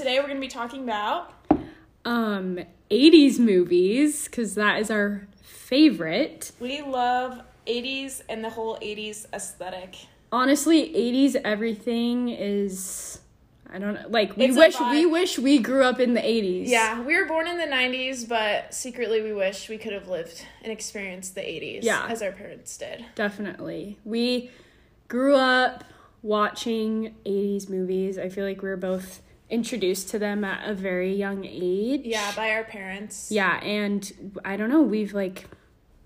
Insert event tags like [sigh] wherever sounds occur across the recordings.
today we're going to be talking about. Um, 80s movies, because that is our favorite. We love 80s and the whole 80s aesthetic. Honestly, 80s everything is. I don't know. Like we It's wish we wish we grew up in the 80s. Yeah, we were born in the 90s, but secretly we wish we could have lived and experienced the 80s Yeah. as our parents did. Definitely. We grew up watching 80s movies. I feel like we were both introduced to them at a very young age. Yeah, by our parents. Yeah, and I don't know, we've like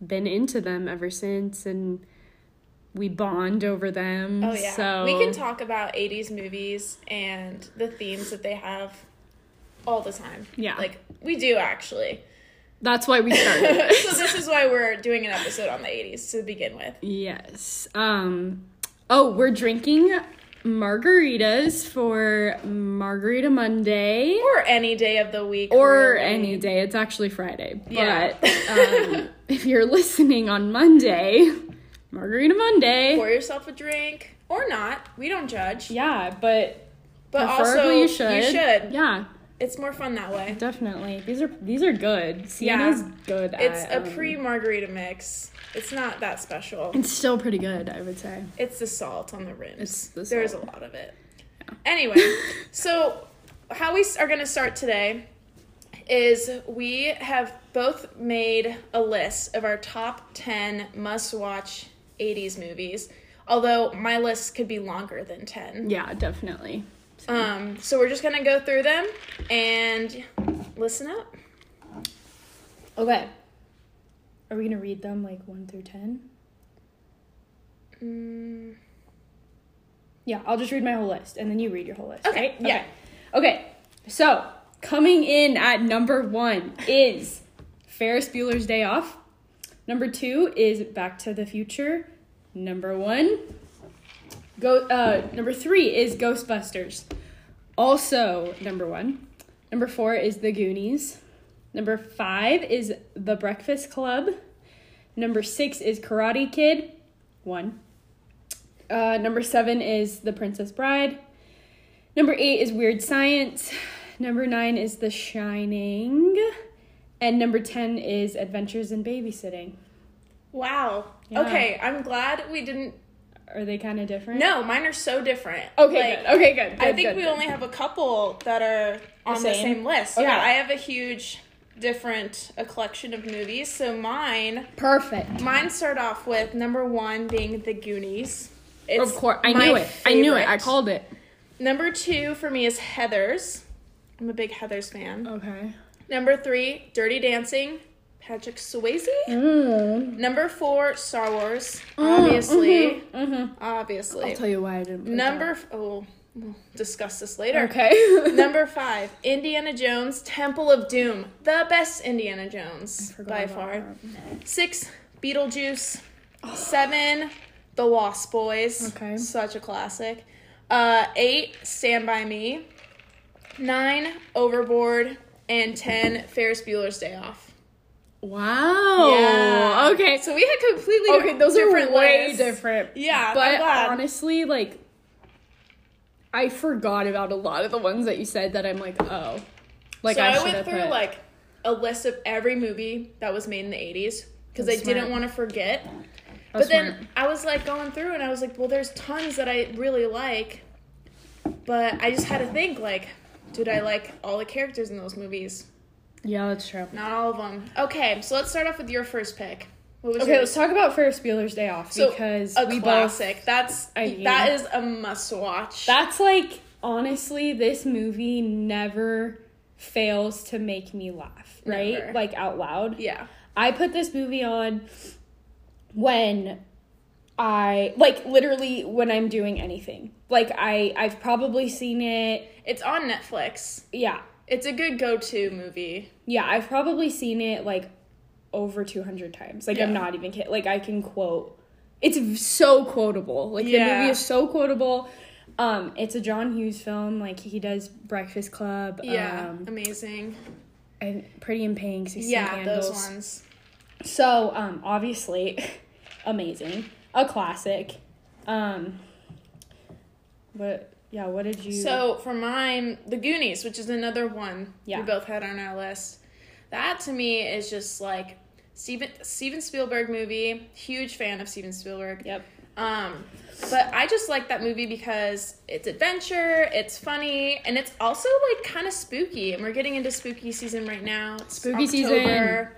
been into them ever since and we bond over them. Oh yeah. So We can talk about 80s movies and the themes that they have all the time. Yeah. Like we do actually. That's why we [laughs] started. [laughs] so this is why we're doing an episode on the 80s to begin with. yes. Um oh, we're drinking margaritas for Margarita Monday. Or any day of the week. or really. any day. It's actually Friday. Yeah. But um, [laughs] if you're listening on Monday, Margarita Monday. Pour yourself a drink or not. We don't judge. yeah, but But also you should. You should. Yeah, It's more fun that way. definitely. These are these are good. Yeah. Sienna's good. It's a um, pre margarita mix. It's not that special. It's still pretty good, I would say. It's the salt on the rims. It's the There's a lot of it. Anyway, so how we are going to start today is we have both made a list of our top 10 must watch 80s movies. Although my list could be longer than 10. Yeah, definitely. Um, so we're just going to go through them and listen up. Okay. Are we gonna read them like one through ten? Mm, Yeah, I'll just read my whole list and then you read your whole list. Okay, right? yeah. Okay. Okay. So coming in at number one is Ferris Bueller's Day Off. Number two is Back to the Future. Number one, go. Uh, number three is Ghostbusters. Also number one. Number four is The Goonies. Number five is The Breakfast Club. Number six is Karate Kid. One. Uh, number seven is The Princess Bride. Number eight is Weird Science. Number nine is The Shining. And number 10 is Adventures in Babysitting. wow. Yeah. Okay, I'm glad we didn't. Are they kind of different? No, mine are so different. Okay, Like, good. Okay, good. I think good, we good. only have a couple that are on the same? same, list. Okay. Yeah, I have a huge different a collection of movies. So mine Perfect. mine start off with number one being The Goonies. It's of course. I knew it. I knew it. I called it. Number two for me is Heathers. I'm a big Heathers fan. Okay. Number three, Dirty Dancing. Patrick Swayze. Mm. Number four, Star Wars. Obviously, Mm-hmm. obviously. I'll tell you why I didn't. put Number f- oh, we'll discuss this later. Okay. [laughs] Number five, Indiana Jones, Temple of Doom, the best Indiana Jones by far. that. Six, Beetlejuice. Seven, The Lost Boys. Okay. such a classic. Uh, eight, Stand by Me. Nine, Overboard, and ten, Ferris Bueller's Day Off. Wow. Yeah. Okay. So we had completely Okay, those different are way lists. different. Yeah, I'm but glad. honestly, like, I forgot about a lot of the ones that you said that I'm like, oh, like so I, I, went through put. like a list of every movie that was made in the 80s because I That's didn't want to forget. That's but then smart. I was like going through and I was like, well, there's tons that I really like. But I just had to think like, did I like all the characters in those movies? yeah, that's true. Not all of them. Okay, so let's start off with your first pick. Okay, yours? let's talk about Ferris Bueller's Day Off So, because a we classic. That's I mean- that is a must watch. That's like honestly, this movie never fails to make me laugh. Right, Never. like out loud. yeah. I put this movie on when I like literally when I'm doing anything. Like I I've probably seen it. It's on Netflix. Yeah. It's a good go-to movie. Yeah, I've probably seen it like over 200 times. Like I'm not even kidding. Like I can quote. It's so quotable. Like the movie is so quotable. Um it's a John Hughes film. Like he does Breakfast Club. Yeah, Um amazing. and Pretty in Pink, 16 Yeah, Candles. those ones. So, um, obviously, [laughs] amazing, a classic. Um, but Yeah. What did you? So for mine, The Goonies, which is another one Yeah. we both had on our list. That to me is just like Steven Steven Spielberg movie. Huge fan of Steven Spielberg. Yep. Um, but I just like that movie because it's adventure, it's funny, and it's also like kind of spooky. And we're getting into spooky season right now. It's Spooky season.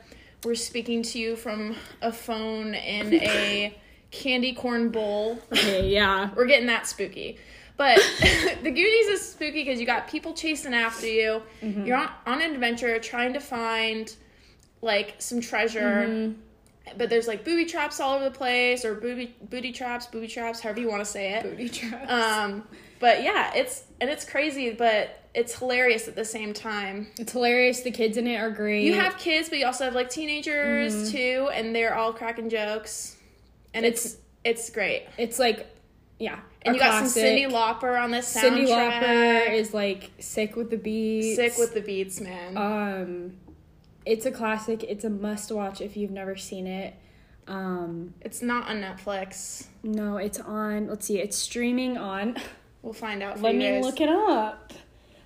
We're speaking to you from a phone in a [laughs] candy corn bowl. Okay. Yeah. [laughs] We're getting that spooky. But [laughs] the Goonies is spooky because you got people chasing after you. Mm-hmm. You're on, on an adventure trying to find like some treasure. Mm-hmm. But there's like booby traps all over the place, or booby booty traps, booby traps, however you want to say it. Booty traps. Um, but yeah, it's and it's crazy, but it's hilarious at the same time. it's hilarious. The kids in it are great. You have kids, but you also have like teenagers Mm-hmm. too, and they're all cracking jokes, and it's it's great. It's like, yeah. And you got some. Cyndi Lauper on this soundtrack. Cyndi Lauper is like sick with the beats. sick with the beats, man. Um, it's a classic. It's a must watch if you've never seen it. Um, it's not on Netflix. no, it's on. Let's see. It's streaming on. We'll find out. For Let me guys. look it up.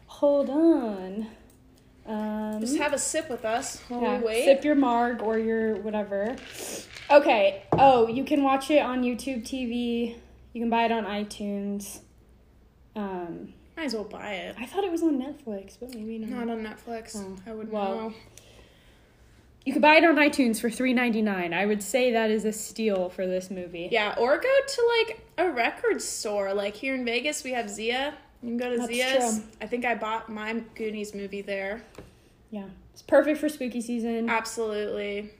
Hold on. Um, Just have a sip with us while yeah, we wait. sip your marg or your whatever. Okay. Oh, you can watch it on YouTube TV. You can buy it on iTunes. Um, Might as well buy it. I thought it was on Netflix, but maybe not. Not on Netflix. Oh, I would well. know. You could buy it on iTunes for three ninety nine. I would say that is a steal for this movie. Yeah, or go to like a record store. Like here in Vegas, we have Zia. You can go to That's Zia's. true. I think I bought my Goonies movie there. Yeah. It's perfect for spooky season. Absolutely.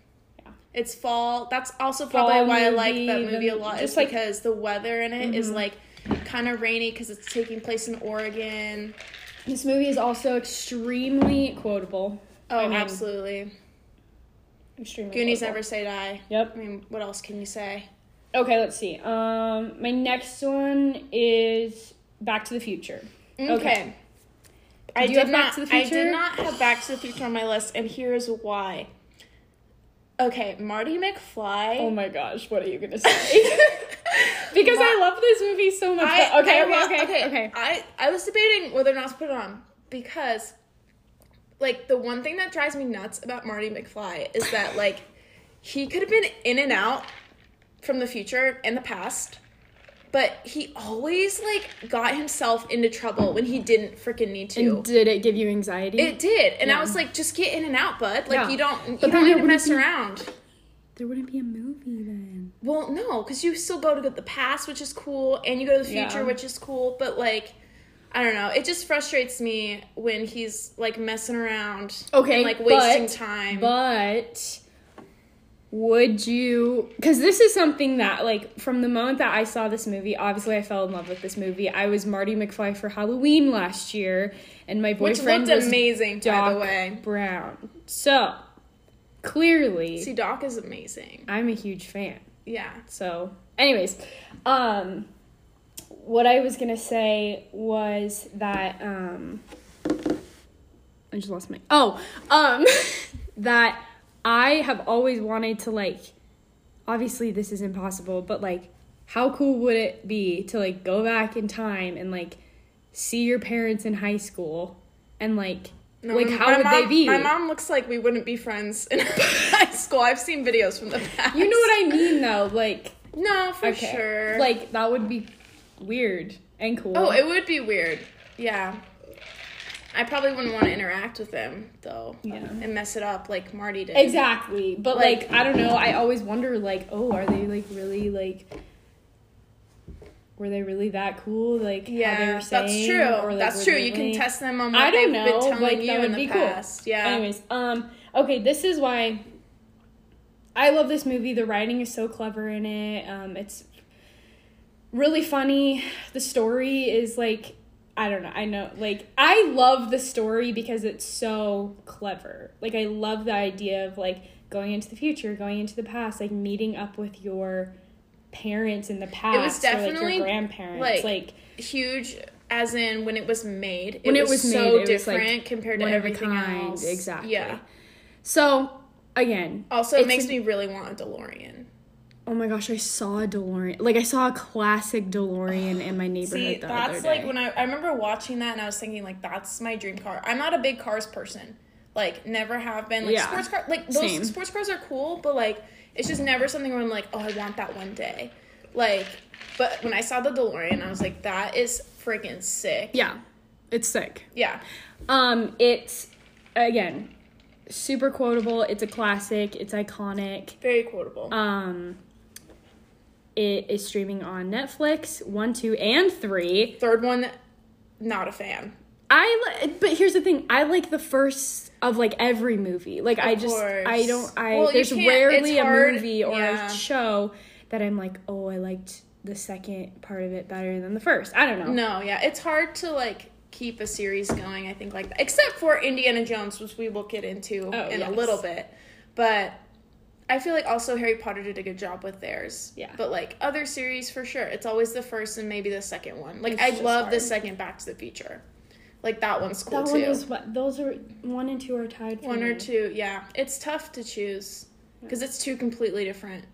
Yeah. It's fall. That's also probably Fall why I like that movie a lot. just Is like- because the weather in it is Mhm. like kind of rainy because it's taking place in Oregon. This movie is also extremely quotable. Oh, I mean, absolutely. Extremely Goonies never say die. Yep. I mean, what else can you say? Okay, let's see. Um, my next one is Back to the Future. Okay. Okay. I Do did have Back not. to the I did not have Back to the Future on my list, and here's why. Okay, Marty McFly. Oh my gosh, what are you gonna [laughs] say? [laughs] because I love this movie so much. I, okay, I okay, okay, okay, okay. I I was debating whether or not to put it on because, like, the one thing that drives me nuts about Marty McFly is that like he could have been in and out from the future and the past, but he always like got himself into trouble when he didn't freaking need to. And did it give you anxiety? it did, and I was like, just get in and out, bud. Like Yeah. you don't you But don't need to mess be- around. there wouldn't be a movie then. Well, no, because you still go to the past, which is cool, and you go to the future, Yeah. which is cool. But like, I don't know. It just frustrates me when he's like messing around. Okay, and, like wasting but- time. But would you because this is something that like from the moment that i saw this movie obviously i fell in love with this movie i was marty mcfly for halloween last year and my which boyfriend looked was amazing, doc by the way. brown so clearly See, Doc is amazing. i'm a huge fan Yeah. so anyways um what i was gonna say was that um i just lost my oh um [laughs] that i have always wanted to like obviously this is impossible but like how cool would it be to like go back in time and like see your parents in high school and like No, like my- how my would mom, they be My mom looks like we wouldn't be friends in [laughs] high school. I've seen videos from the past. you know what i mean though like No, for okay sure. like that would be weird and cool oh, it would be weird. Yeah. I probably wouldn't want to interact with them though. Yeah. And mess it up like Marty did. Exactly. But like, Like- I don't know, I always wonder like, oh, are they like really like were they really that cool? Like Yeah, saying, that's true. or, like, that's true. You can test them on what I don't know. like you that would in the be cool. past. Yeah. Anyways, um, okay, this is why I love this movie. The writing is so clever in it. Um, it's really funny. The story is like I don't know. I know like I love the story because it's so clever. Like I love the idea of like going into the future, going into the past, like meeting up with your parents in the past or like definitely, your grandparents. like, Like, Huge as in when it was made. It When it was, was so made, it was, like, different compared to everything else. Exactly. Yeah. so again, Also, it makes an- me really want a DeLorean. Oh my gosh, I saw a DeLorean. Like I saw a classic DeLorean in my [sighs] neighborhood. See, that's like when I I remember watching that and I was thinking like that's my dream car. I'm not a big cars person. Like never have been. Like Yeah. sports car like those Same. sports cars are cool, but like it's just never something where I'm like, "Oh, I want that one day." Like but when I saw the DeLorean, I was like, "That is freaking sick." Yeah, it's sick. Yeah. Um, it's again super quotable. It's a classic. It's iconic. Very quotable. Um, it is streaming on Netflix one, two, and three. Third one not a fan. I li- but here's the thing. I like the first of like every movie. Like I Of just I don't I Well, there's rarely a movie or yeah. a show that I'm like, "Oh, I liked the second part of it better than the first. I don't know. No, yeah, it's hard to like keep a series going. I think like that, except for Indiana Jones, which we will get into Oh, in a little bit. But I feel like also Harry Potter did a good job with theirs. Yeah. But like other series, for sure, it's always the first and maybe the second one. Like It's I just love the second Back to the Future. Like that one's cool That too. one is what those are one and two are tied for one or two, yeah. It's tough to choose because it's two completely different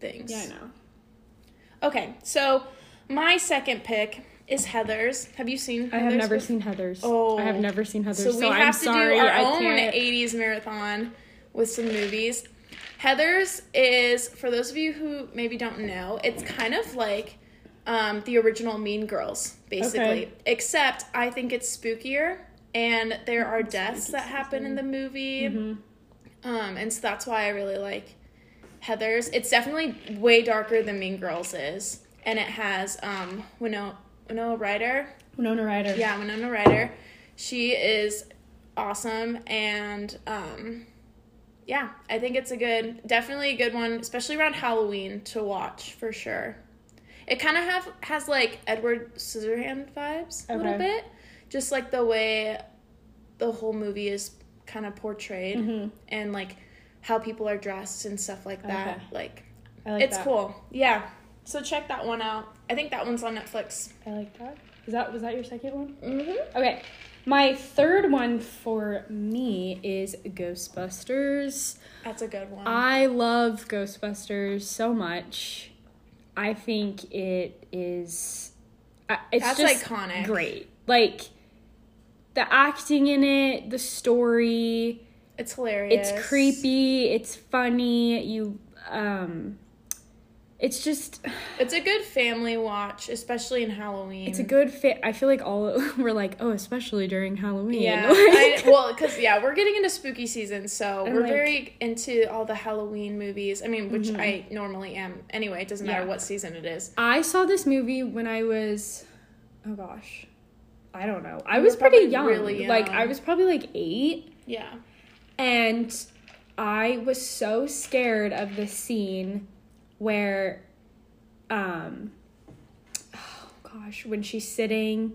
things. Yeah, I know. Okay, so my second pick is Heathers. Have you seen? Heathers I have never before? seen Heathers. Oh. I have never seen Heathers. So So, we I'm have to sorry. do our I own can't. 80s marathon with some movies. Heathers is, for those of you who maybe don't know, it's kind of like um, the original Mean Girls, basically. Okay. Except I think it's spookier and there are deaths that happen in the movie. Mm-hmm. Um, and so that's why I really like Heathers. It's definitely way darker than Mean Girls is. And it has um, Winona, Winona Ryder. Winona Ryder. Yeah, Winona Ryder. She is awesome and um yeah, I think it's a good definitely a good one, especially around Halloween to watch for sure. It kind of have has like Edward Scissorhand vibes a little bit, just like the way the whole movie is kind of portrayed Mhm. and like how people are dressed and stuff like that. Okay. Like, like it's that. cool. Yeah. So check that one out. I think that one's on Netflix. I like that. Is that was that your second one? Mm-hmm. Okay. My third one for me is Ghostbusters. That's a good one. I love Ghostbusters so much. I think it is. It's That's just iconic. Great, like the acting in it, the story. It's hilarious. It's creepy. It's funny. You, um, it's just. [sighs] It's a good family watch, especially in Halloween. It's a good fit. I feel like all [laughs] we're like, oh, especially during Halloween. yeah. [laughs] Like- I, well, because yeah, we're getting into spooky season, so And, we're like- very into all the Halloween movies. I mean, which Mhm. I normally am. Anyway, it doesn't matter Yeah. what season it is. I saw this movie when I was, oh gosh, I don't know. I You was pretty young. really Like. I was probably like eight, Yeah. and I was so scared of the scene where, um, oh gosh, when she's sitting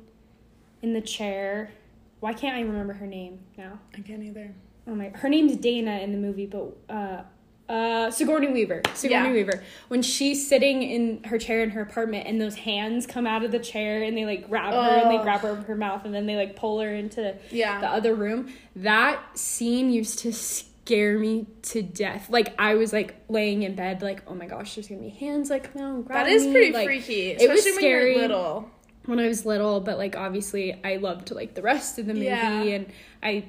in the chair. Why can't I remember her name now? I can't either. Oh my, her name's Dana in the movie, but uh, uh, Sigourney Weaver. Sigourney Yeah. Weaver. When she's sitting in her chair in her apartment, and those hands come out of the chair, and they like grab her, and they Oh. grab her over her mouth, and then they like pull her into Yeah. the other room. That scene used to [laughs] scare me to death. Like I was like laying in bed, like oh my gosh, there's gonna be hands like come out and grab That is me. pretty Like, freaky, it was especially when scary. you're little. when I was little, but like obviously I loved like the rest of the movie Yeah. and I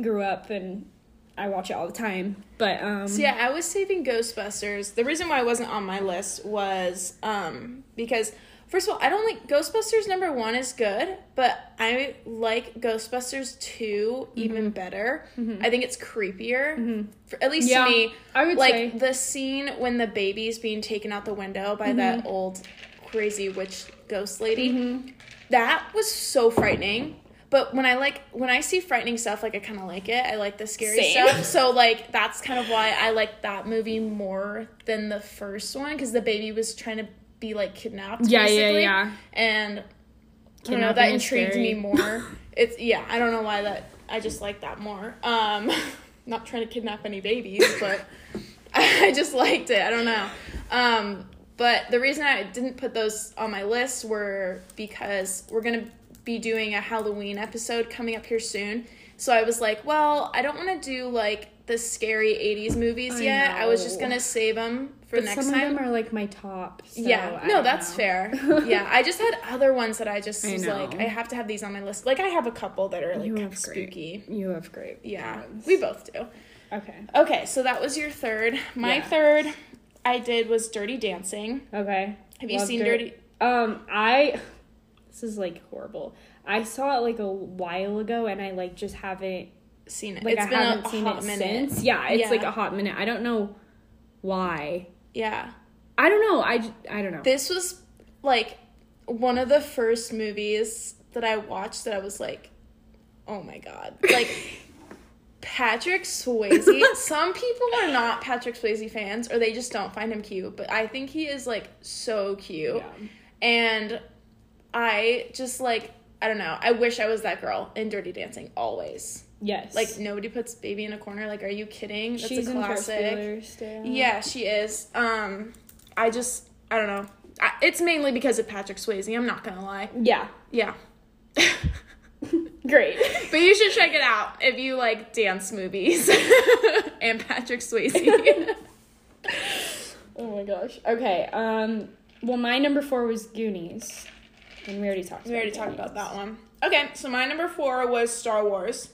grew up and I watch it all the time. But um So yeah, I was saving Ghostbusters. The reason why I wasn't on my list was um because first of all, I don't like Ghostbusters number 1 is good, but I like Ghostbusters 2 mm-hmm. even better. Mm-hmm. I think it's creepier. Mm-hmm. For, at least Yeah, to me. I would like say. the scene when the baby's being taken out the window by that old crazy witch ghost lady. That was so frightening. But when I like when I see frightening stuff, like I kind of like it. I like the scary Same. stuff. So like that's kind of why I like that movie more than the first one because the baby was trying to be like kidnapped. Yeah, yeah, basically. yeah. And I don't know that intrigued scary. me more. [laughs] it's yeah, I don't know why that. I just like that more. Um, [laughs] not trying to kidnap any babies, [laughs] but I just liked it. I don't know. Um, but the reason I didn't put those on my list were because we're gonna be doing a Halloween episode coming up here soon, So I was like, well, I don't want to do like the scary 80s movies I yet. I was just going to save them for But next some time. Some of them are like my top. so yeah, I no, that's know. fair. [laughs] yeah, I just had other ones that I just I was like. I have to have these on my list. Like, I have a couple that are like You have great. spooky. You have great. Yeah, we both do. Okay. Okay, so that was your third. My Yeah. third I did was Dirty Dancing. Okay. Have you Loved seen. Dirty? Um, I. [sighs] This is like horrible. I saw it like a while ago, and I like just haven't Seen it. like it's I been haven't a, seen hot it minute. since. Yeah, it's Yeah. like a hot minute. I don't know why. Yeah. I don't know. I, j- I don't know. This was like one of the first movies that I watched that I was like, oh my god. Like [laughs] Patrick Swayze. Some people are not Patrick Swayze fans or they just don't find him cute, but I think he is like so cute. Yeah. And I just like I don't know. I wish I was that girl in Dirty Dancing always. Yes. Like nobody puts baby in a corner. Like, are you kidding? That's she's a classic. Yeah, she is. Um, I just I don't know. I, it's mainly because of Patrick Swayze. I'm not gonna lie. Yeah. Yeah, [laughs] Great. [laughs] but you should check it out if you like dance movies [laughs] and Patrick Swayze. oh my gosh. Okay. Um. Well, my number four was Goonies, and we already talked. we already talked about that one. Okay, so my number four was Star Wars.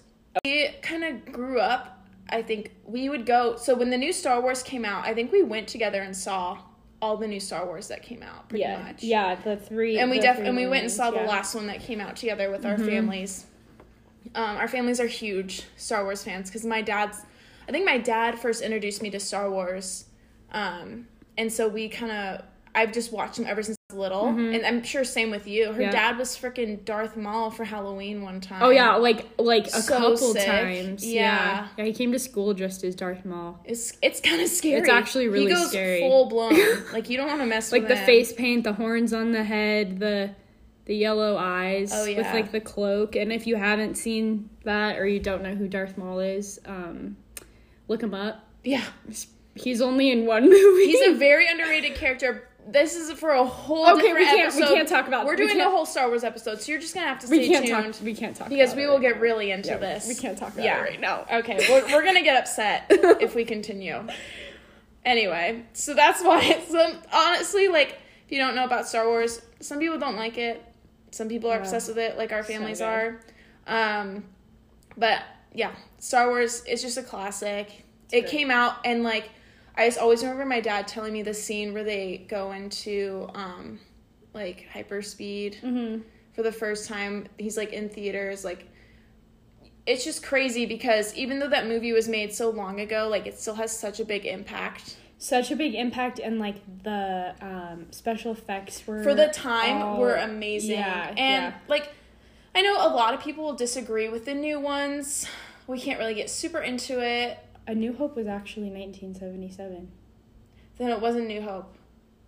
We kind of grew up. I think we would go. So when the new Star Wars came out, I think we went together and saw all the new Star Wars that came out. Pretty Yeah. much. Yeah. The three. and we the def and we went and saw the yeah. Mm-hmm. last one that came out together with our families. Um, our families are huge Star Wars fans because my dad's. I think my dad first introduced me to Star Wars, um, and so we kind of. I've just watched them ever since Little, and I'm sure same with you. Her Mm-hmm. Yeah. dad was freaking Darth Maul for Halloween one time. Oh yeah, like like a So couple sick. times. Yeah. Yeah. yeah. He came to school dressed as Darth Maul. it's it's kind of scary. It's actually really he goes scary. full blown. [laughs] like you don't want to mess Like with the him. face paint, the horns on the head, the the yellow eyes Oh, with like the cloak. And if you haven't seen that or you don't know who Darth Maul is, um, look him up. Yeah, He's only in one [laughs] movie. He's a very underrated character. This is for a whole Okay, different we can't- we can't talk about- We're we doing a whole Star Wars episode, so you're just gonna have to stay we can't tuned talk. We can't talk because we will right get now. really into Yeah, this. We can't talk about Yeah. it right now. Okay, we're we're gonna get upset [laughs] if we continue. Anyway, so that's why. So honestly, like if you don't know about Star Wars, some people don't like it. Some people are Yeah. obsessed with it, like our families good. are. Um, but yeah, Star Wars is just a classic. it great. came out and like I just always remember my dad telling me the scene where they go into um like hyperspeed Mm-hmm. for the first time. He's like in theaters like it's just crazy because even though that movie was made so long ago, like it still has such a big impact. Such a big impact, and like the um, special effects were For the time all- were amazing. Yeah, and yeah. like I know a lot of people will disagree with the new ones. We can't really get super into it. A New Hope was actually 1977. Then it wasn't New Hope.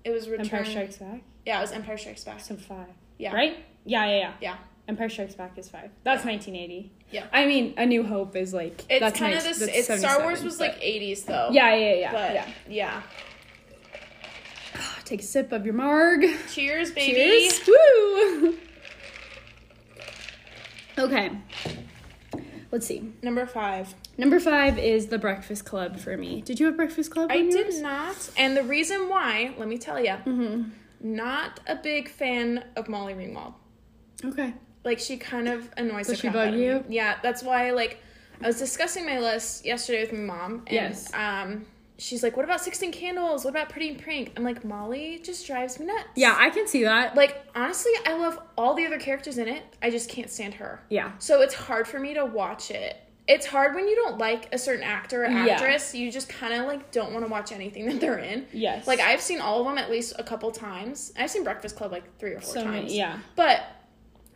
It was Return. Empire Strikes Back. Yeah, it was Empire Strikes Back. So five. Yeah. Right? Yeah, yeah, yeah. Yeah. Empire Strikes Back is five. That's Yeah. 1980. Yeah. I mean, A New Hope is like It's that's kind of nice. this. It's Star Wars was like '80s though. Yeah, yeah, yeah, But yeah. yeah. [sighs] Take a sip of your marg. Cheers, baby. Cheers. Woo. [laughs] okay. Let's see. Number five. Number five is the Breakfast Club for me. Did you have Breakfast Club? I did yours? not, and the reason why, let me tell you, Mm-hmm. not a big fan of Molly Ringwald. Okay. Like she kind of annoys Does the she crap bug out you? me. Yeah, that's why. Like, I was discussing my list yesterday with my mom, and Yes. um, she's like, "What about Sixteen Candles? What about Pretty in Pink?" I'm like, Molly just drives me nuts. Yeah, I can see that. Like honestly, I love all the other characters in it. I just can't stand her. Yeah. So it's hard for me to watch it. It's hard when you don't like a certain actor or actress. Yeah. You just kind of like don't want to watch anything [laughs] that they're in. Yes. Like I've seen all of them at least a couple times. I've seen Breakfast Club like three or four So times. many, yeah. But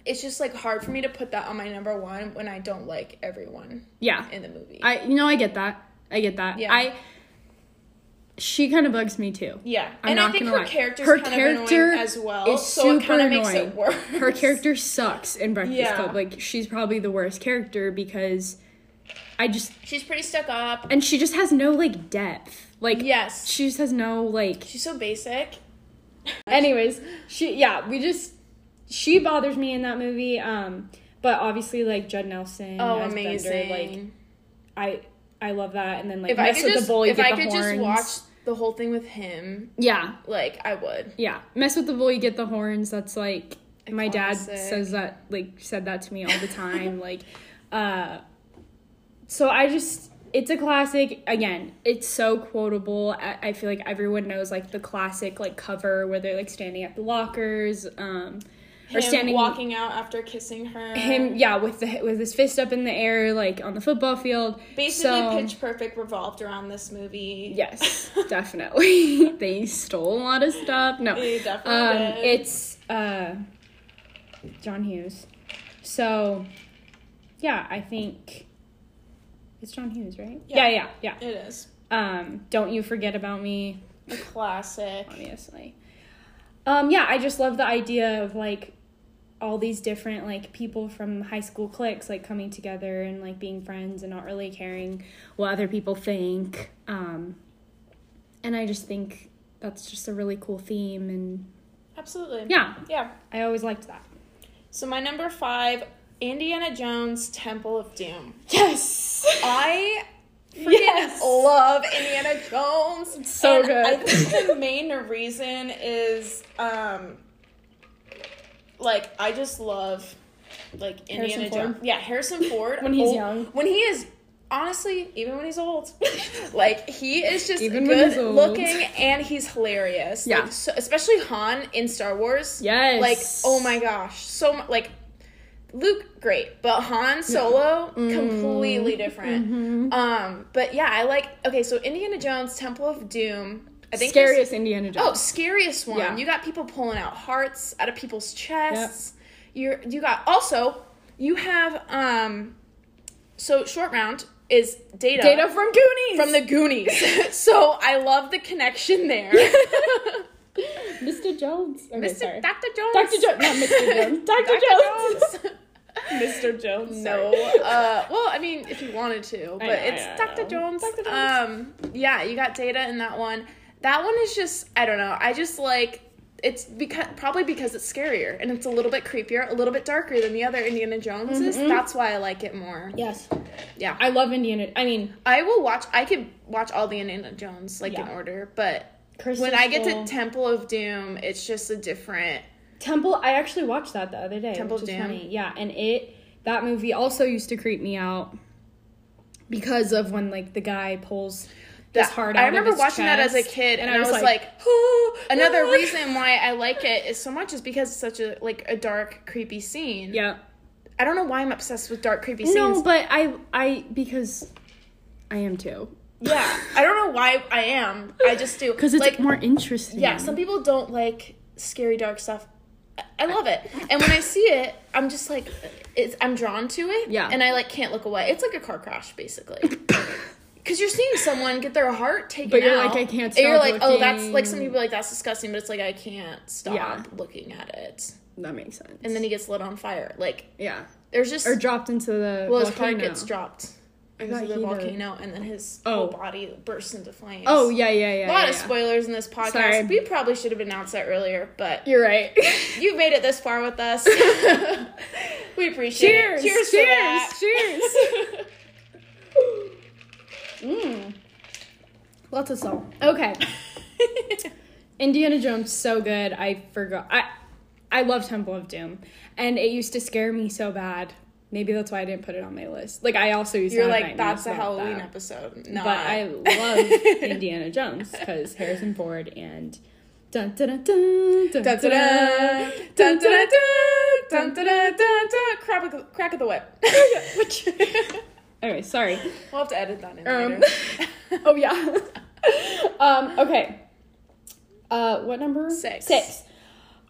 it's just like hard for me to put that on my number one when I don't like everyone Yeah. in the movie. I you know I get that. I get that. Yeah. I she kind of bugs me too. yeah, I'm and not I think her lie. character's Her kind character of annoying as well. is so it super kind of makes annoying. it worse. Her character sucks in Breakfast Yeah. Club. Like she's probably the worst character because I just She's pretty stuck up. and she just has no like depth. Like Yes, she just has no like she's so basic. [laughs] anyways, she yeah, we just she bothers me in that movie. Um but obviously like Judd Nelson. Oh, as Bender, amazing! like I I love that. And then like if I mess could with just the bull, you if get I the could horns. just watch the whole thing with him, Yeah, like I would. yeah. Mess with the bull, you get the horns. That's like my dad says that like said that to me all the time. [laughs] like, uh, so I just it's a classic. Again, it's so quotable. I, I feel like everyone knows like the classic like cover where they're like standing at the lockers. Um, or Him standing walking out after kissing her. him yeah with the with his fist up in the air like on the football field basically So- Pitch Perfect revolved around this movie. yes [laughs] definitely [laughs] they stole a lot of stuff no They definitely um did. it's uh john hughes so yeah i think it's john hughes right Yeah. yeah yeah yeah, It is um don't you forget about me a classic. obviously. Um, yeah, I just love the idea of like all these different like people from high school cliques like coming together and like being friends and not really caring what other people think. Um, and I just think that's just a really cool theme and Absolutely. yeah, Yeah. I always liked that. So my number five, Indiana Jones Temple of Doom. Yes. I [laughs] freaking Yes. love Indiana Jones. so And good. I think the main reason is um like I just love like Indiana Harrison Ford? Jones. Yeah, Harrison [laughs] Ford. When he's Oh, young. When he is honestly, even when he's old. [laughs] like he is just Even when good he's old. looking and he's hilarious. Yeah. Like, so, especially Han in Star Wars. Yes. Like, oh my gosh. So mu- like Luke, great, but Han Solo, Mm-hmm. completely different. Um, but yeah, I like. Okay, so Indiana Jones, Temple of Doom. I think Scariest Indiana Jones. Oh, scariest one. Yeah. You got people pulling out hearts out of people's chests. You're you got also you have um. So short round is data. Data from Goonies. from the Goonies. [laughs] [laughs] so I love the connection there. [laughs] Mr. Jones. Okay, Mr. sorry. Dr. Jones. Dr. Jones, not Mr. Jones. Dr. Jones. Mr. Jones. No. Uh, well, I mean, if you wanted to, but know, it's Dr. Jones. Dr. Jones. Um, yeah, you got data in that one. That one is just, I don't know. I just like it's because probably because it's scarier and it's a little bit creepier, a little bit darker than the other Indiana Joneses. Mm-hmm. That's why I like it more. Yes. Yeah, I love Indiana. I mean, I will watch. I could watch all the Indiana Jones like in order, but Crystal when I get to. Temple of Doom, it's just a different. Temple, I actually watched that the other day. Temple of Doom? funny. Yeah, and it that movie also used to creep me out because of when like the guy pulls his That- heart I remember watching that as a kid, and, I was like, another reason why I like it is so much is because it's such a like a dark, creepy scene. Yeah. I don't know why I'm obsessed with dark, creepy scenes. No, but I I because I am too. yeah, I don't know why I am. I just do Because it's like more interesting. yeah. Some people don't like scary, dark stuff. I- I love it, and when I see it, I'm just like, it's I'm drawn to it. Yeah. and I like can't look away. It's like a car crash, basically. [laughs] Because you're seeing someone get their heart taken out. But you're out. like, I can't stop And you're like, oh, that's like some people are like that's disgusting, but it's like I can't stop Yeah. looking at it. that makes sense. And then he gets lit on fire. Like yeah, there's just or dropped into the well, his heart gets dropped of the he did. volcano, and then his Oh. whole body bursts into flames. Oh yeah, yeah, yeah. a lot yeah, of yeah. spoilers in this podcast. Sorry. We probably should have announced that earlier, but You're right. [laughs] you've made it this far with us. [laughs] we appreciate cheers! it. Cheers! Cheers! Cheers! [laughs] mm. Lots of salt. Okay. Indiana Jones so good. I forgot. I I love Temple of Doom, and it used to scare me so bad. Maybe that's why I didn't put it on my list. Like I also used to You're like that's a Halloween that. episode. Nah. But I love Indiana Jones because Harrison Ford and dun dun dun dun dun Dun, dun dun, dun, dun, dun, dun, dun, dun, dun, dun, crack of the- crack of the whip. Anyway, sorry. We'll have to edit that in Um, [laughs] oh yeah. [laughs] um. Okay. Uh. What number? Six. Six.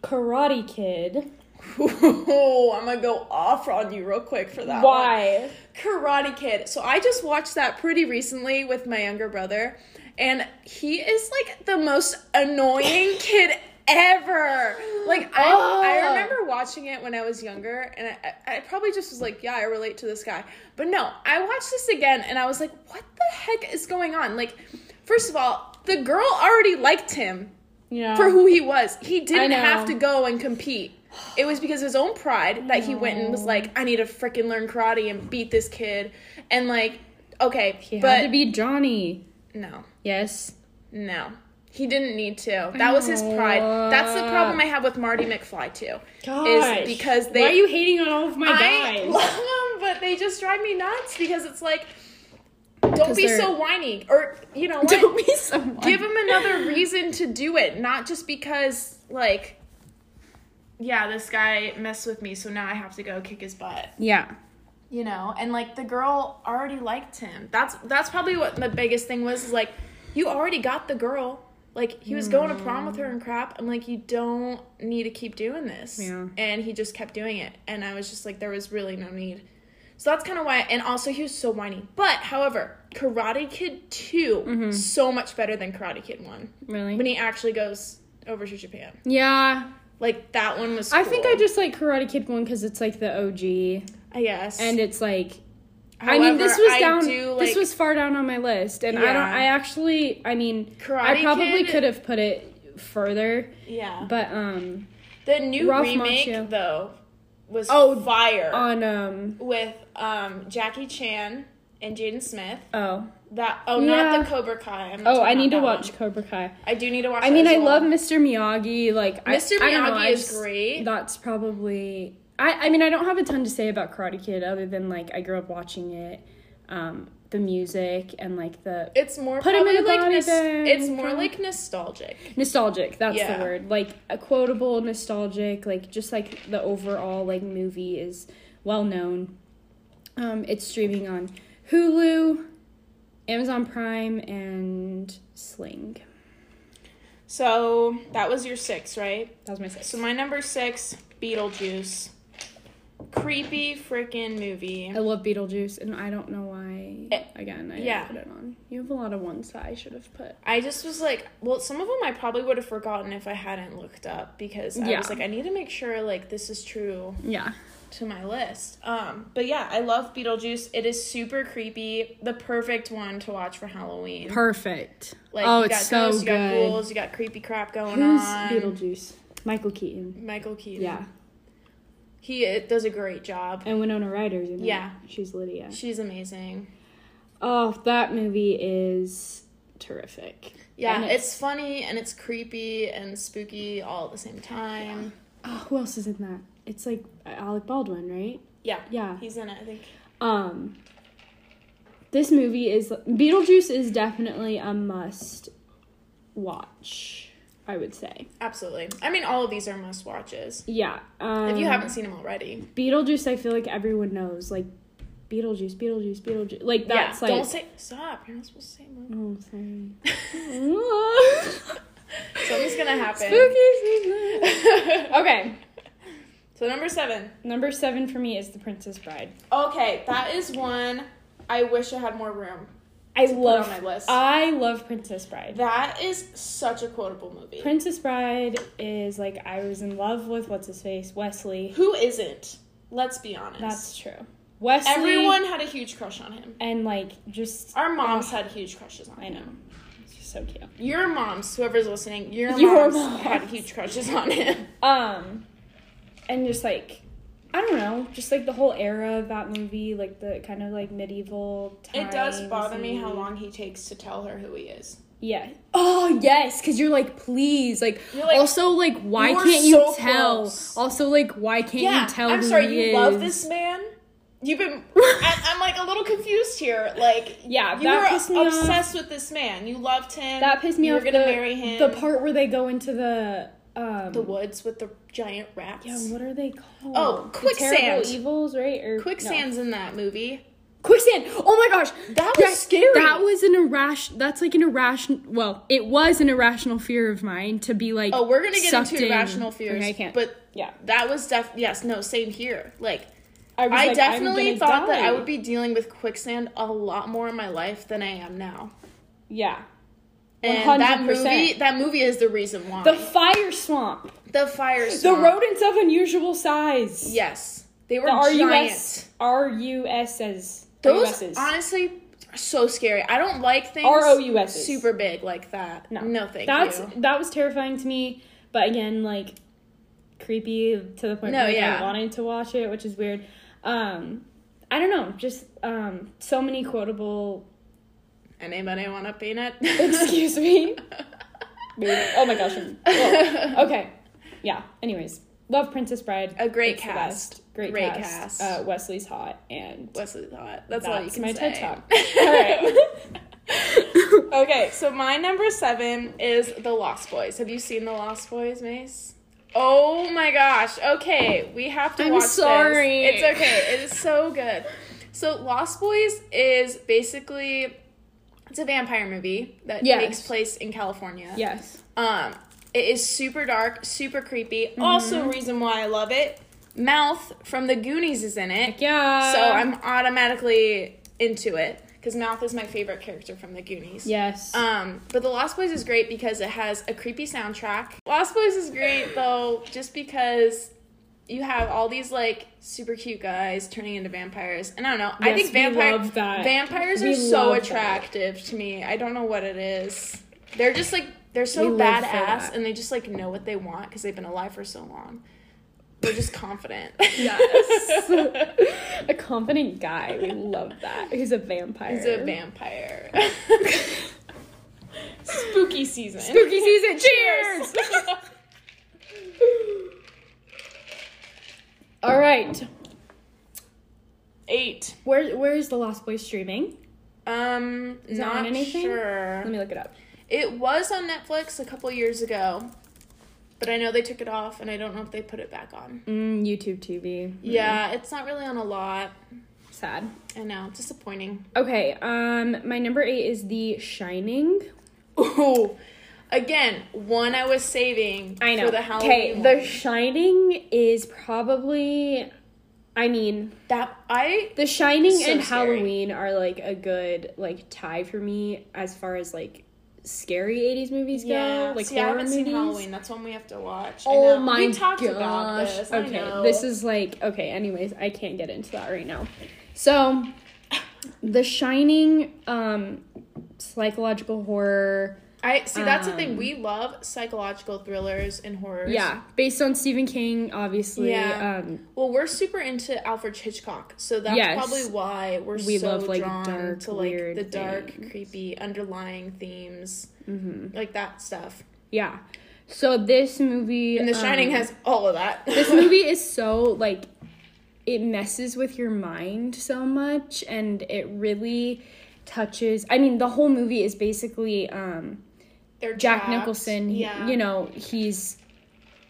Karate Kid. Ooh, I'm gonna go off on you real quick for that. one. Why? Karate Kid. So I just watched that pretty recently with my younger brother, and he is like the most annoying kid ever. Like I, I oh. remember watching it when I was younger, and I, I I probably just was like, yeah, I relate to this guy. But no, I watched this again, and I was like, what the heck is going on? Like, first of all, the girl already liked him Yeah. for who he was. He didn't have to go and compete. It was because of his own pride that he went and was like, I need to freaking learn karate and beat this kid. And like, okay, He but had to be Johnny. no, Yes. no. He didn't need to. That was his pride. That's the problem I have with Marty McFly too. Gosh. Is because they Why are you hating on all of my I guys? [laughs] love them, but they just drive me nuts because it's like, don't be they're- so whiny, or you know [laughs] what? Don't be someone. Give him another reason to do it, not just because like, yeah, this guy messed with me, so now I have to go kick his butt. Yeah. You know, and like the girl already liked him. That's that's probably what the biggest thing was. Is like, you already got the girl. Like he was going to prom with her and crap. I'm like, you don't need to keep doing this. Yeah. And he just kept doing it, and I was just like, there was really no need. So that's kind of why. And also, he was so whiny. But however, Karate Kid 2 mm-hmm. so much better than Karate Kid One Really? when he actually goes over to Japan. yeah. Like that one was. I think I just like Karate Kid one because it's like the OG, I guess. and it's like. I mean, this was down. do, this was far down on my list, and I don't. I actually. I mean, I probably could have put it further, yeah. but um, The new Ralph remake Macchio. though was Oh, fire on um. with um Jackie Chan and Jaden Smith. Oh. That oh Yeah. not the Cobra Kai. I'm Oh, I need to watch that Cobra Kai. I do need to watch. I mean, I well. love Mr. Miyagi. Like, Mr. I, know, Miyagi I is just- great. That's probably. I, I mean, I don't have a ton to say about Karate Kid other than like I grew up watching it, um, the music and like the It's more Put him in a like body nos- it's more like nostalgic. nostalgic. That's Yeah. the word. Like a quotable, nostalgic. Like just like the overall like movie is well known. Um, it's streaming on Hulu, Amazon Prime, and Sling. So that was your six, right? That was my six. So my number six, Beetlejuice. Creepy freaking movie. I love Beetlejuice, and I don't know why. Eh, Again, I yeah. put it on. You have a lot of ones that I should have put. I just was like, well, some of them I probably would have forgotten if I hadn't looked up because I Yeah. was like, I need to make sure like this is true Yeah. to my list. Um, but yeah, I love Beetlejuice. It is super creepy. The perfect one to watch for Halloween. Perfect. like, oh, you it's got so ghosts, good. you got ghouls, you got creepy crap going Who's on. Beetlejuice? Michael Keaton. Michael Keaton. Yeah. He does a great job. And Winona Ryder's in it. Yeah. She's Lydia. She's amazing. Oh, that movie is terrific. Yeah, And it's, funny and it's creepy and spooky all at the same time. Oh, who else is in that? It's like Alec Baldwin, right? Yeah, Yeah. he's in it. I think. Um, this movie is Beetlejuice is definitely a must watch. I would say. Absolutely. I mean, all of these are must watches. Yeah. Um, If you haven't seen them already, Beetlejuice, I feel like everyone knows. Like Beetlejuice, Beetlejuice, Beetlejuice. Like that's yeah, like. don't say stop. You're not supposed to say more. Oh, sorry. [laughs] [laughs] Something's gonna happen. Spooky season. [laughs] okay, So number seven. number seven for me is The Princess Bride. Okay, that is one. I wish I had more room. I love. my list. I love Princess Bride. That is such a quotable movie. Princess Bride is like I was in love with what's his face Westley. Who isn't? Let's be honest. That's true. Westley. Everyone had a huge crush on him. and like just Our moms had huge crushes on I him. know. It's just so cute. Your moms, whoever's listening, your, Your moms, moms. had huge crushes on him. Um, and just like, I don't know, just like the whole era of that movie, like the kind of like medieval. It does bother me how long he takes to tell her who he is. Yeah. Oh yes, because you're like, please, like, You're like, also like, why "You're can't you tell? close." Also, like, why can't yeah, you tell? Yeah, I'm sorry, you is? love this man. You've been. [laughs] I, I'm like a little confused here. Like, Yeah, you that were me off. obsessed with this man. You loved him. That pissed me you off. were gonna the, marry him. The part where they go into the um. the woods with the giant rats. yeah, what are they called? Oh, quicksand. evils, right? Or Quicksand's in that movie. No. Quicksand. Oh my gosh, That was scary. That was an irrational. That's like an irrational. Well, it was an irrational fear of mine to be like. Oh, we're gonna get into in. irrational fears. Okay, I can't. But yeah, that was def. Yes, no, same here. Like. I, was I like, definitely thought that. I would be dealing with quicksand a lot more in my life than I am now. Yeah. And that 100%. movie, that movie is the reason why. The fire swamp. The fire The rodents of unusual size. Yes, they were The giant. RUS. RUSs. Those RUSs. honestly are so scary. I don't like things ROUSs. super big like that. No. no, thank That's you. that was terrifying to me. But again, like creepy to the point No, where yeah. I wanted to watch it, which is weird. Um, I don't know, just um, so many quotable. Anybody want a peanut? [laughs] Excuse me. Maybe- Oh my gosh. I'm- okay. Yeah. Anyways, love Princess Bride. A great cast. Great, Great cast. cast. Uh, Westley's hot, and Westley's hot. That's, all you that's can my say. TED talk. [laughs] All right. [laughs] Okay, so my number seven is The Lost Boys. Have you seen The Lost Boys, Mace? Oh my gosh. Okay, we have to I'm watch sorry. this. It's okay. It is so good. So Lost Boys is basically it's a vampire movie that Yes. takes place in California. yes. Um, it is super dark, super creepy. Mm-hmm. Also, reason why I love it. Mouth from the Goonies is in it. Yeah. So I'm automatically into it because Mouth is my favorite character from the Goonies. Yes. Um, but The Lost Boys is great because it has a creepy soundtrack. Lost Boys is great though, just because you have all these like super cute guys turning into vampires. And I don't know. I think vampire vampires We are so love that. attractive to me. I don't know what it is. They're just like they're so badass and they just like know what they want because they've been alive for so long. They're just confident. Yes. [laughs] a confident guy. We love that. He's a vampire. He's a vampire. [laughs] [laughs] Spooky season. Spooky season. Cheers. All right. Eight. Where where is the Lost Boys streaming? Um, Is not anything? sure. Let me look it up. It was on Netflix a couple years ago, but I know they took it off, and I don't know if they put it back on. Mm, YouTube TV. Yeah, it's not really on a lot. Sad. I know, disappointing. Okay. Um, my number eight is The Shining. Ooh, again, one I was saving I know. for the Halloween. Okay. The Shining is probably. I mean, that I The Shining So and scary. Halloween are like a good like tie for me as far as like scary 80s movies yeah. go, like See, I haven't movies. seen Halloween. That's one we have to watch. Oh my we talked gosh. about this. I okay, know. this is like okay, anyways, I can't get into that right now. So, [laughs] The Shining um psychological horror I see. That's the thing. um, We love psychological thrillers and horrors. yeah, based on Stephen King obviously. Yeah. Um Well, we're super into Alfred Hitchcock, so that's Yes. probably why we're We so love, like, drawn dark, to like the dark, things. creepy, underlying themes, like that stuff. yeah. So this movie And The Shining um, has all of that. [laughs] this movie is [laughs] so like it messes with your mind so much and it really touches i mean the whole movie is basically um They're jack trapped. nicholson Yeah. you know he's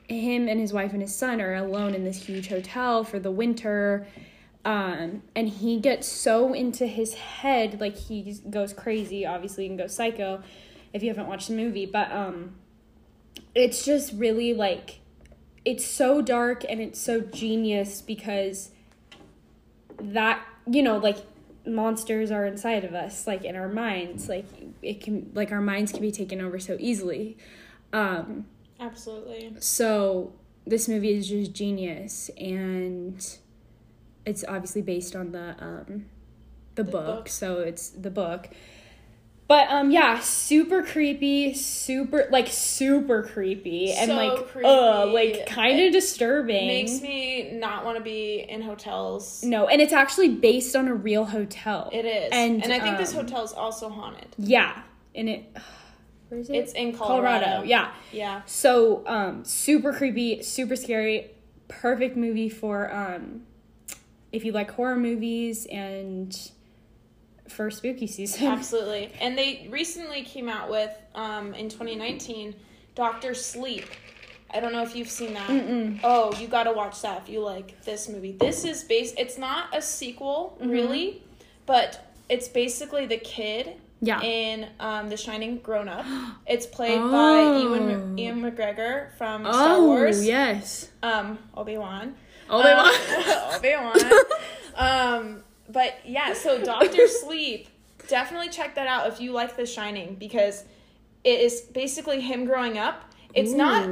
him and his wife and his son are alone in this huge hotel for the winter um and he gets so into his head like he goes crazy obviously and goes psycho if you haven't watched the movie but um it's just really like it's so dark and it's so genius because that you know like monsters are inside of us like in our minds like it can like our minds can be taken over so easily um Absolutely. so this movie is just genius and it's obviously based on the um the, book, book. so it's the book but um yeah super creepy super like super creepy and So like creepy. uh like kind of disturbing Makes me not want to be in hotels. no and it's actually based on a real hotel It is, and, and, I think this um, hotel is also haunted. yeah and it where is it It's in Colorado. yeah Yeah. So, um, super creepy, super scary, perfect movie for um, if you like horror movies and for spooky season. Absolutely. [laughs] And they recently came out with, um, in 2019, Doctor Sleep. I don't know if you've seen that. Mm-mm. Oh, you gotta watch that if you like this movie. This is based, it's not a sequel, Mm-hmm. really, but it's basically the kid Yeah. in um, The Shining grown up. [gasps] It's played Oh. by Ewan, Ian McGregor from Star oh Wars. yes, Um, Obi Wan. Obi Wan. [laughs] Obi Wan. [laughs] um, but yeah, so Doctor [laughs] Sleep, definitely check that out if you like The Shining because it is basically him growing up. It's not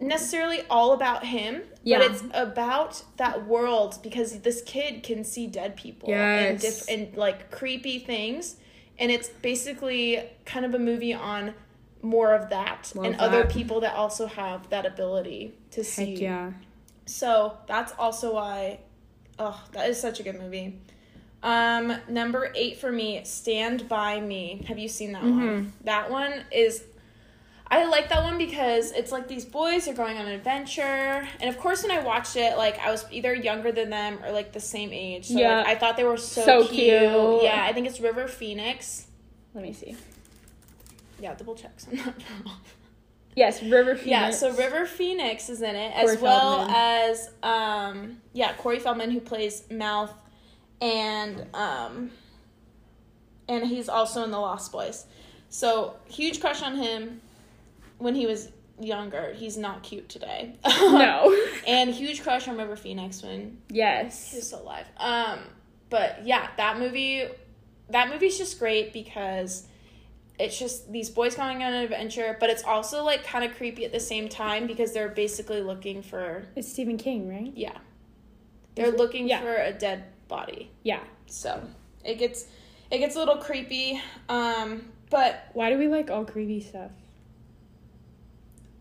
necessarily all about him, Yeah. but it's about that world because this kid can see dead people and diff- and like creepy things, and it's basically kind of a movie on more of that Love and other people that also have that ability to see. Heck yeah. So that's also why, oh, that is such a good movie. Um, number eight for me, Stand By Me. Have you seen that Mm-hmm. one? That one is, I like that one because it's like these boys are going on an adventure, and of course when I watched it, like I was either younger than them or like the same age. So Yeah. like, I thought they were so, So cute. cute. Yeah, I think it's River Phoenix. Let me see. Yeah, double checks. I'm not wrong. Yes, River Phoenix. [laughs] Yeah, so River Phoenix is in it, Corey as well Feldman. as um yeah, Corey Feldman who plays Mouth and um and he's also in the Lost Boys. So huge crush on him when he was younger. He's not cute today. [laughs] No. and huge crush on River Phoenix when yes. he's still alive. Um but yeah, that movie that movie's just great because it's just these boys going on an adventure, but it's also like kind of creepy at the same time because they're basically looking for It's Stephen King, right? yeah. They're looking Yeah. for a dead body. Yeah. So, it gets it gets a little creepy. Um but Why do we like all creepy stuff?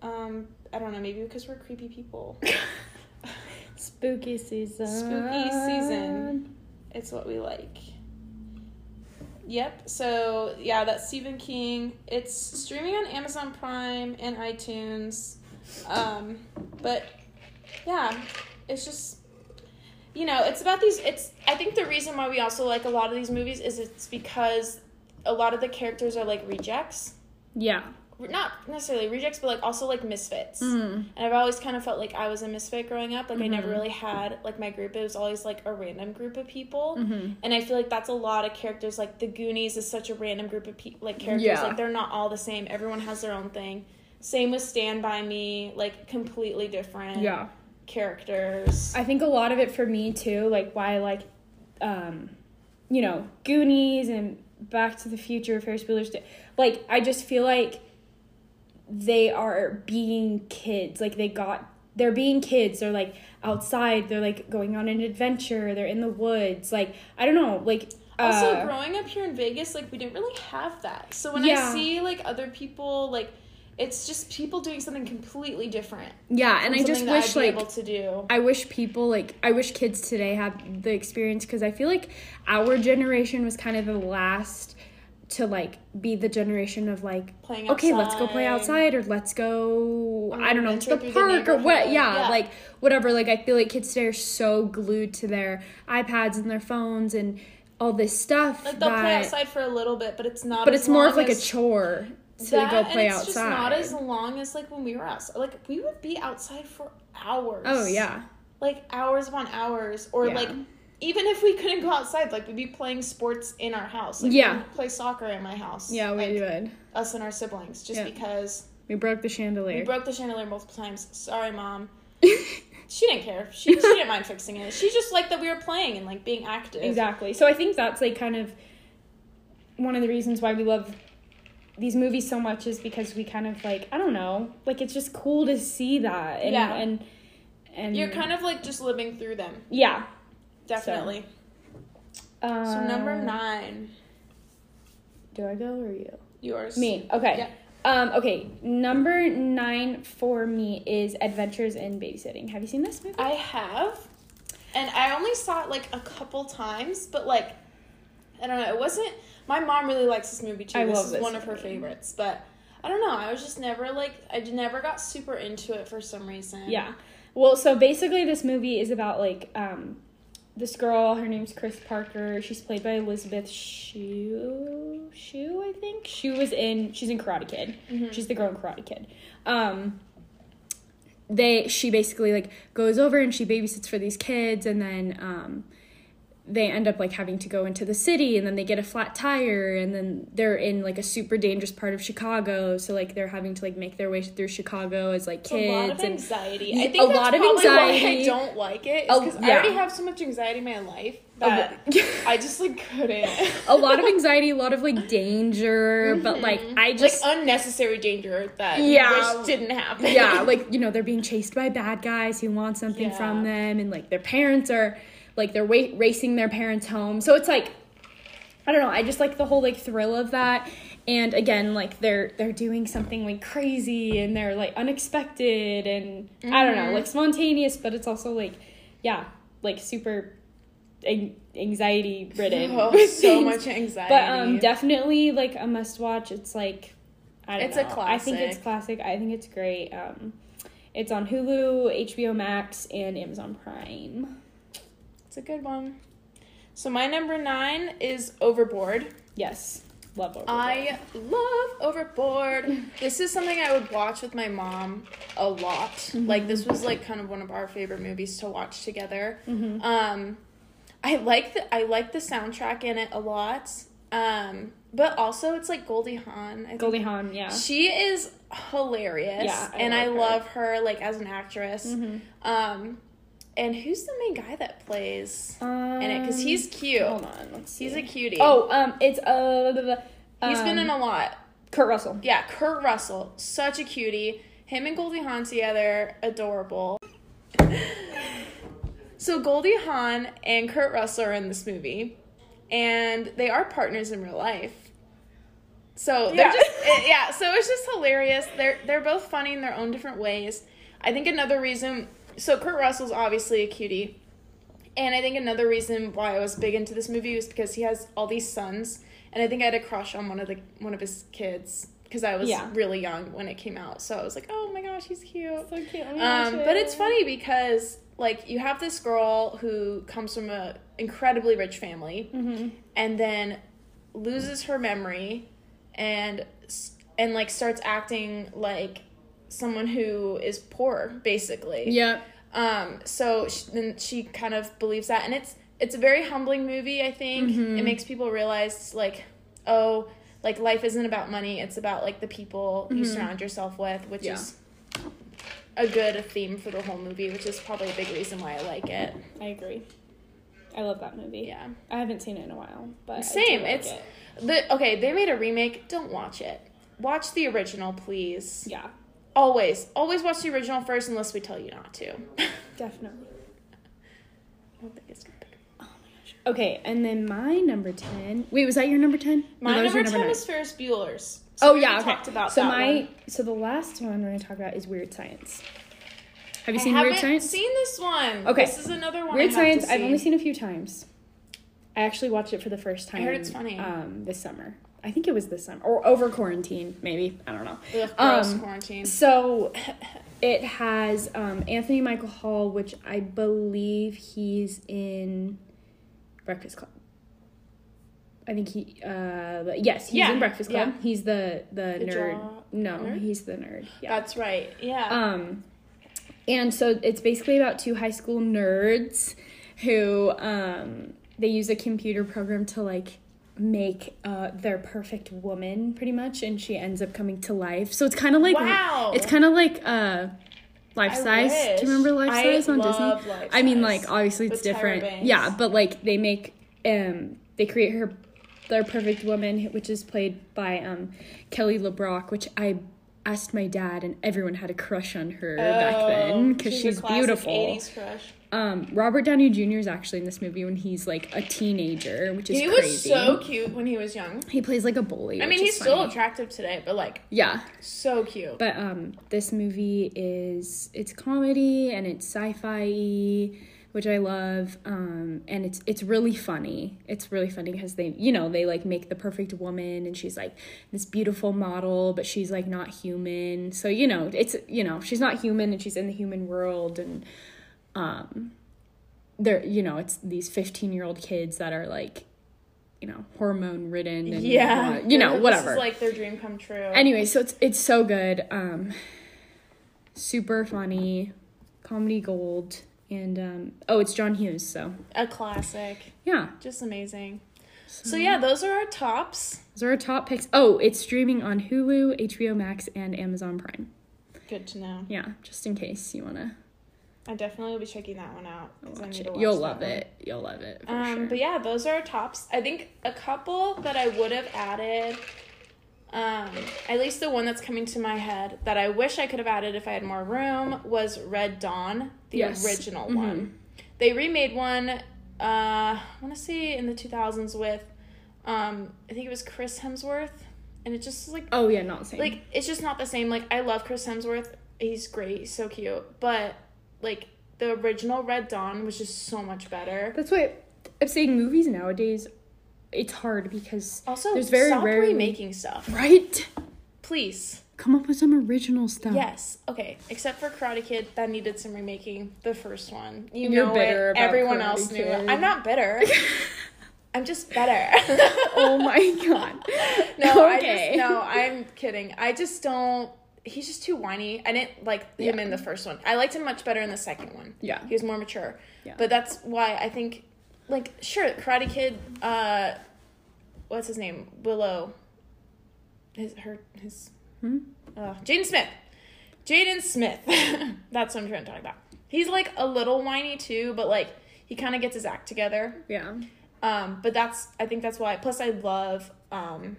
um I don't know, maybe because we're creepy people. [laughs] Spooky season. Spooky season. It's what we like. Yep. So yeah, that's Stephen King. It's streaming on Amazon Prime and iTunes. Um, but yeah, it's just you know, it's about these. It's I think the reason why we also like a lot of these movies is it's because a lot of the characters are like rejects. Yeah. Not necessarily rejects, but like also like misfits. Mm. And I've always kind of felt like I was a misfit growing up. Like I never Mhm. really had like my group. It was always like a random group of people. Mm-hmm. And I feel like that's a lot of characters. Like the Goonies is such a random group of people. Like characters. Yeah. Like they're not all the same. Everyone has their own thing. Same with Stand by Me. Like completely different. Yeah. Characters. I think a lot of it for me too, like why I like, um, you know, Goonies and Back to the Future, Ferris Bueller's Day. Like I just feel like they are being kids. Like they got, they're being kids. They're like outside. They're like going on an adventure. They're in the woods. Like I don't know. Like also, uh, growing up here in Vegas, like we didn't really have that. So when I see like other people, like it's just people doing something completely different. yeah, and I just wish like able to do. I wish people like I wish kids today had the experience because I feel like our generation was kind of the last to like be the generation of like Playing okay let's go play outside. outside or let's go On I don't know to the park or what yeah, Yeah. like whatever like I feel like kids today are so glued to their iPads and their phones and all this stuff Like they'll that, play outside for a little bit, but it's not. but it's more of like a chore to that, go play and it's outside just not as long as like when we were outside. Like we would be outside for hours. oh yeah like hours upon hours, or Yeah. like even if we couldn't go outside, like we'd be playing sports in our house. Like, Yeah. we'd play soccer in my house. yeah we like, did Us and our siblings, just Yeah. because we broke the chandelier. we broke the chandelier multiple times. Sorry, mom. [laughs] She didn't care. She, she didn't mind fixing it. She just liked that we were playing and like being active. Exactly. So I think that's like kind of one of the reasons why we love these movies so much is because we kind of like I don't know, like it's just cool to see that and Yeah. and and You're kind of like just living through them. yeah. Definitely. Um, So, number nine, Do I go or you? yours. Me. Okay. Yeah. Um, okay, number nine for me is Adventures in Babysitting. Have you seen this movie? I have, and I only saw it like a couple times, but like, I don't know. It wasn't. My mom really likes this movie too. I this love is this one of her favorites, but I don't know. I was just never like. I never got super into it for some reason. Yeah. Well, so basically, this movie is about like um, this girl. Her name's Chris Parker. She's played by Elizabeth Shue. Shue, I think. She was in. She's in Karate Kid. Mhm. She's the girl in Karate Kid. Um, they she basically like goes over and she babysits for these kids, and then um, they end up like having to go into the city and then they get a flat tire and then they're in like a super dangerous part of Chicago so like they're having to like make their way through Chicago as like It's a lot kids of anxiety. Yeah, I think a that's lot of why I anxiety. don't like it. Oh, Because I already have so much anxiety in my life that I just like couldn't. [laughs] a lot of anxiety, a lot of like danger, but like mm-hmm. I just like unnecessary danger that Yeah. didn't happen. yeah, like [laughs] you know, they're being chased by bad guys who want something Yeah. from them and like their parents are like they're wa- racing their parents home. So it's like I don't know. I just like the whole like thrill of that. And again, like they're they're doing something like crazy and they're like unexpected and I don't know, Mhm. like spontaneous, but it's also like yeah, like super an- anxiety ridden. [laughs] Oh, so [laughs] much anxiety. But um definitely like a must watch. It's like I don't It's a know. I think it's classic. classic. I think it's great. Um it's on Hulu, HBO Max, and Amazon Prime. It's a good one. So my number nine is Overboard. Yes. Love Overboard. I love Overboard. [laughs] this is something I would watch with my mom a lot. Mm-hmm. Like this was like kind of one of our favorite movies to watch together. Mhm. Um, I like the I like the soundtrack in it a lot. Um, but also it's like Goldie Hawn. I Goldie Hawn, yeah. She is hilarious. Yeah, I and I love her. love her like as an actress. Mhm. Um, and who's the main guy that plays Um, in it? Because he's cute. Hold on, let's see. He's a cutie. Oh, um, it's uh, blah, blah, blah, he's been um, in a lot. Kurt Russell. Yeah, Kurt Russell, such a cutie. Him and Goldie Hawn together, adorable. [laughs] so Goldie Hawn and Kurt Russell are in this movie, and they are partners in real life. So they're Yeah. just it- [laughs] yeah. So it's just hilarious. They're they're both funny in their own different ways. I think another reason. So Kurt Russell's obviously a cutie, and I think another reason why I was big into this movie was because he has all these sons, and I think I had a crush on one of the one of his kids because I was Yeah. really young when it came out. So I was like, oh my gosh, he's cute. So cute. Um, but it's funny because like you have this girl who comes from a incredibly rich family Mm-hmm. and then loses her memory and and like starts acting like someone who is poor basically Yeah. um so sh then she kind of believes that and it's it's a very humbling movie i think Mhm. it makes people realize like oh like life isn't about money it's about like the people you Mhm. surround yourself with which Yeah. is a good theme for the whole movie which is probably a big reason why i like it I agree. I love that movie. yeah I haven't seen it in a while, but Same, like it's- it. the okay they made a remake don't watch it watch the original please yeah, always always watch the original first unless we tell you not to [laughs] Definitely. i definitely. don't think it's gonna pick up. Oh my gosh. Okay, and then my number ten. Wait, was that your number ten? my number, 10 nine. is ferris bueller's So oh yeah, okay. talked about so that my one. so the last one we're gonna talk about is Weird Science. Have you seen Weird Science? I seen haven't Weird Science? seen this one. Okay. This is another one. Weird I have Science. To I've only seen a few times. I actually watched it for the first time. heard it's funny. Um, this summer. I think it was this summer or over quarantine, maybe. I don't know. Ugh, gross Um, quarantine. So [laughs] it has um, Anthony Michael Hall, which I believe he's in Breakfast Club. I think he, uh, yes, he's Yeah, in Breakfast Club. yeah. He's the the, The nerd. jaw- no, nerd? he's the nerd. Yeah. That's right. Yeah. Um, and so it's basically about two high school nerds who um, they use a computer program to like make uh, their perfect woman pretty much and she ends up coming to life. So it's kind of like wow. it's kind of like uh life I size. Do you remember life I size on love disney Life i mean like obviously it's different. Yeah but like they make um they create her their perfect woman which is played by um kelly lebrock which i asked my dad and everyone had a crush on her back then because Oh, she's, classic beautiful 80s crush. um robert downey jr is actually in this movie when he's like a teenager which is He crazy was so cute when he was young. he plays like a bully I mean, he's still funny. attractive today, but like yeah so cute. But um, this movie is it's comedy and it's sci-fi, which I love. Um, and it's it's really funny. It's really funny because they you know they like make the perfect woman and she's like this beautiful model, but she's like not human. So you know it's you know she's not human and she's in the human world and um, they're you know it's these fifteen year old kids that are like you know hormone ridden and yeah, uh, you know This whatever like their dream come true. anyway so it's it's so good um super funny comedy gold and um oh it's john hughes so a classic, yeah just amazing. So yeah, those are our tops. those are our top picks oh it's streaming on hulu hbo max and amazon prime Good to know. yeah just in case you want to I definitely will be checking that one out. watch it watch you'll love one. it you'll love it Um, sure but yeah, those are our tops. I think a couple that I would have added, um, at least the one that's coming to my head that I wish I could have added if I had more room was Red Dawn, the Yes. original Mhm. one. They remade one, uh, I want to say in the 2000s with Um, I think it was Chris Hemsworth, and it just like Oh yeah, not the same. like it's just not the same. Like I love Chris Hemsworth. He's great. He's so cute. But like the original Red Dawn was just so much better. that's why I'm saying movies nowadays. It's hard because Also, There's very stop rarely- remaking stuff, right. please. Come up with some original stuff. Yes. Okay. Except for Karate Kid, that needed some remaking. The first one, you You're know bitter it. about Everyone Karate else knew Kid. it. I'm not bitter. [laughs] I'm just better. [laughs] oh my god. [laughs] No, I just, no, I'm kidding. I just don't. He's just too whiny. I didn't like him Yeah. in the first one. I liked him much better in the second one. Yeah. He was more mature. Yeah. But that's why I think, like, sure, Karate Kid. Uh, what's his name? Willow. His her his. Hmm? Uh, Jaden Smith. Jaden Smith. [laughs] that's what I'm trying to talk about. He's like a little whiny too, but like he kind of gets his act together. Yeah. Um, but that's I think that's why. Plus, I love um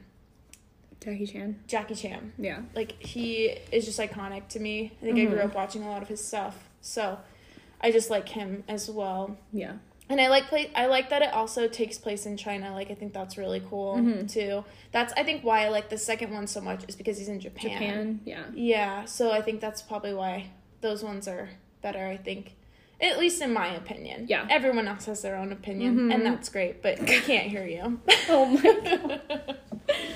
Jackie Chan. Jackie Chan. Yeah. Like he is just iconic to me. I think I grew Mhm. up watching a lot of his stuff, so I just like him as well. Yeah. And I like play. I like that it also takes place in China. Like I think that's really cool Mhm. too. That's I think why I like the second one so much is because he's in Japan. Japan. Yeah. Yeah, so I think that's probably why those ones are better. I think, at least in my opinion. Yeah. Everyone else has their own opinion, Mhm. and that's great. But we can't hear you. [laughs] Oh my god. [laughs]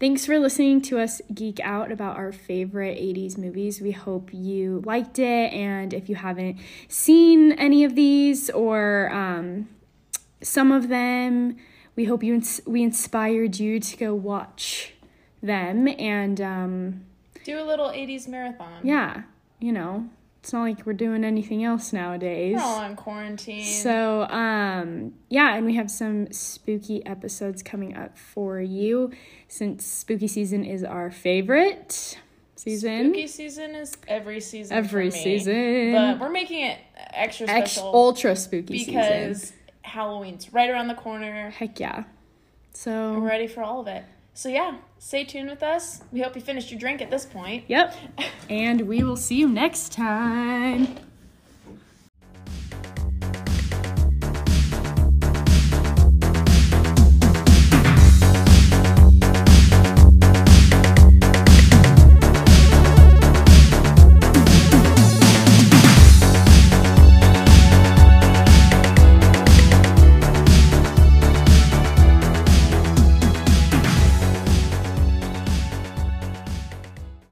Thanks for listening to us geek out about our favorite 80s movies. We hope you liked it. And if you haven't seen any of these or um, some of them, we hope you ins- we inspired you to go watch them. And um, Do a little '80s marathon. yeah, you know, it's not like we're doing anything else nowadays. We're all in quarantine. So, um, yeah, and we have some spooky episodes coming up for you since spooky season is our favorite season. Spooky season is every season. Every for me, season. But we're making it extra Ex- special ultra spooky because season. Halloween's right around the corner. Heck yeah. So we're ready for all of it. So yeah, stay tuned with us. We hope you finished your drink at this point. yep. [laughs] And we will see you next time.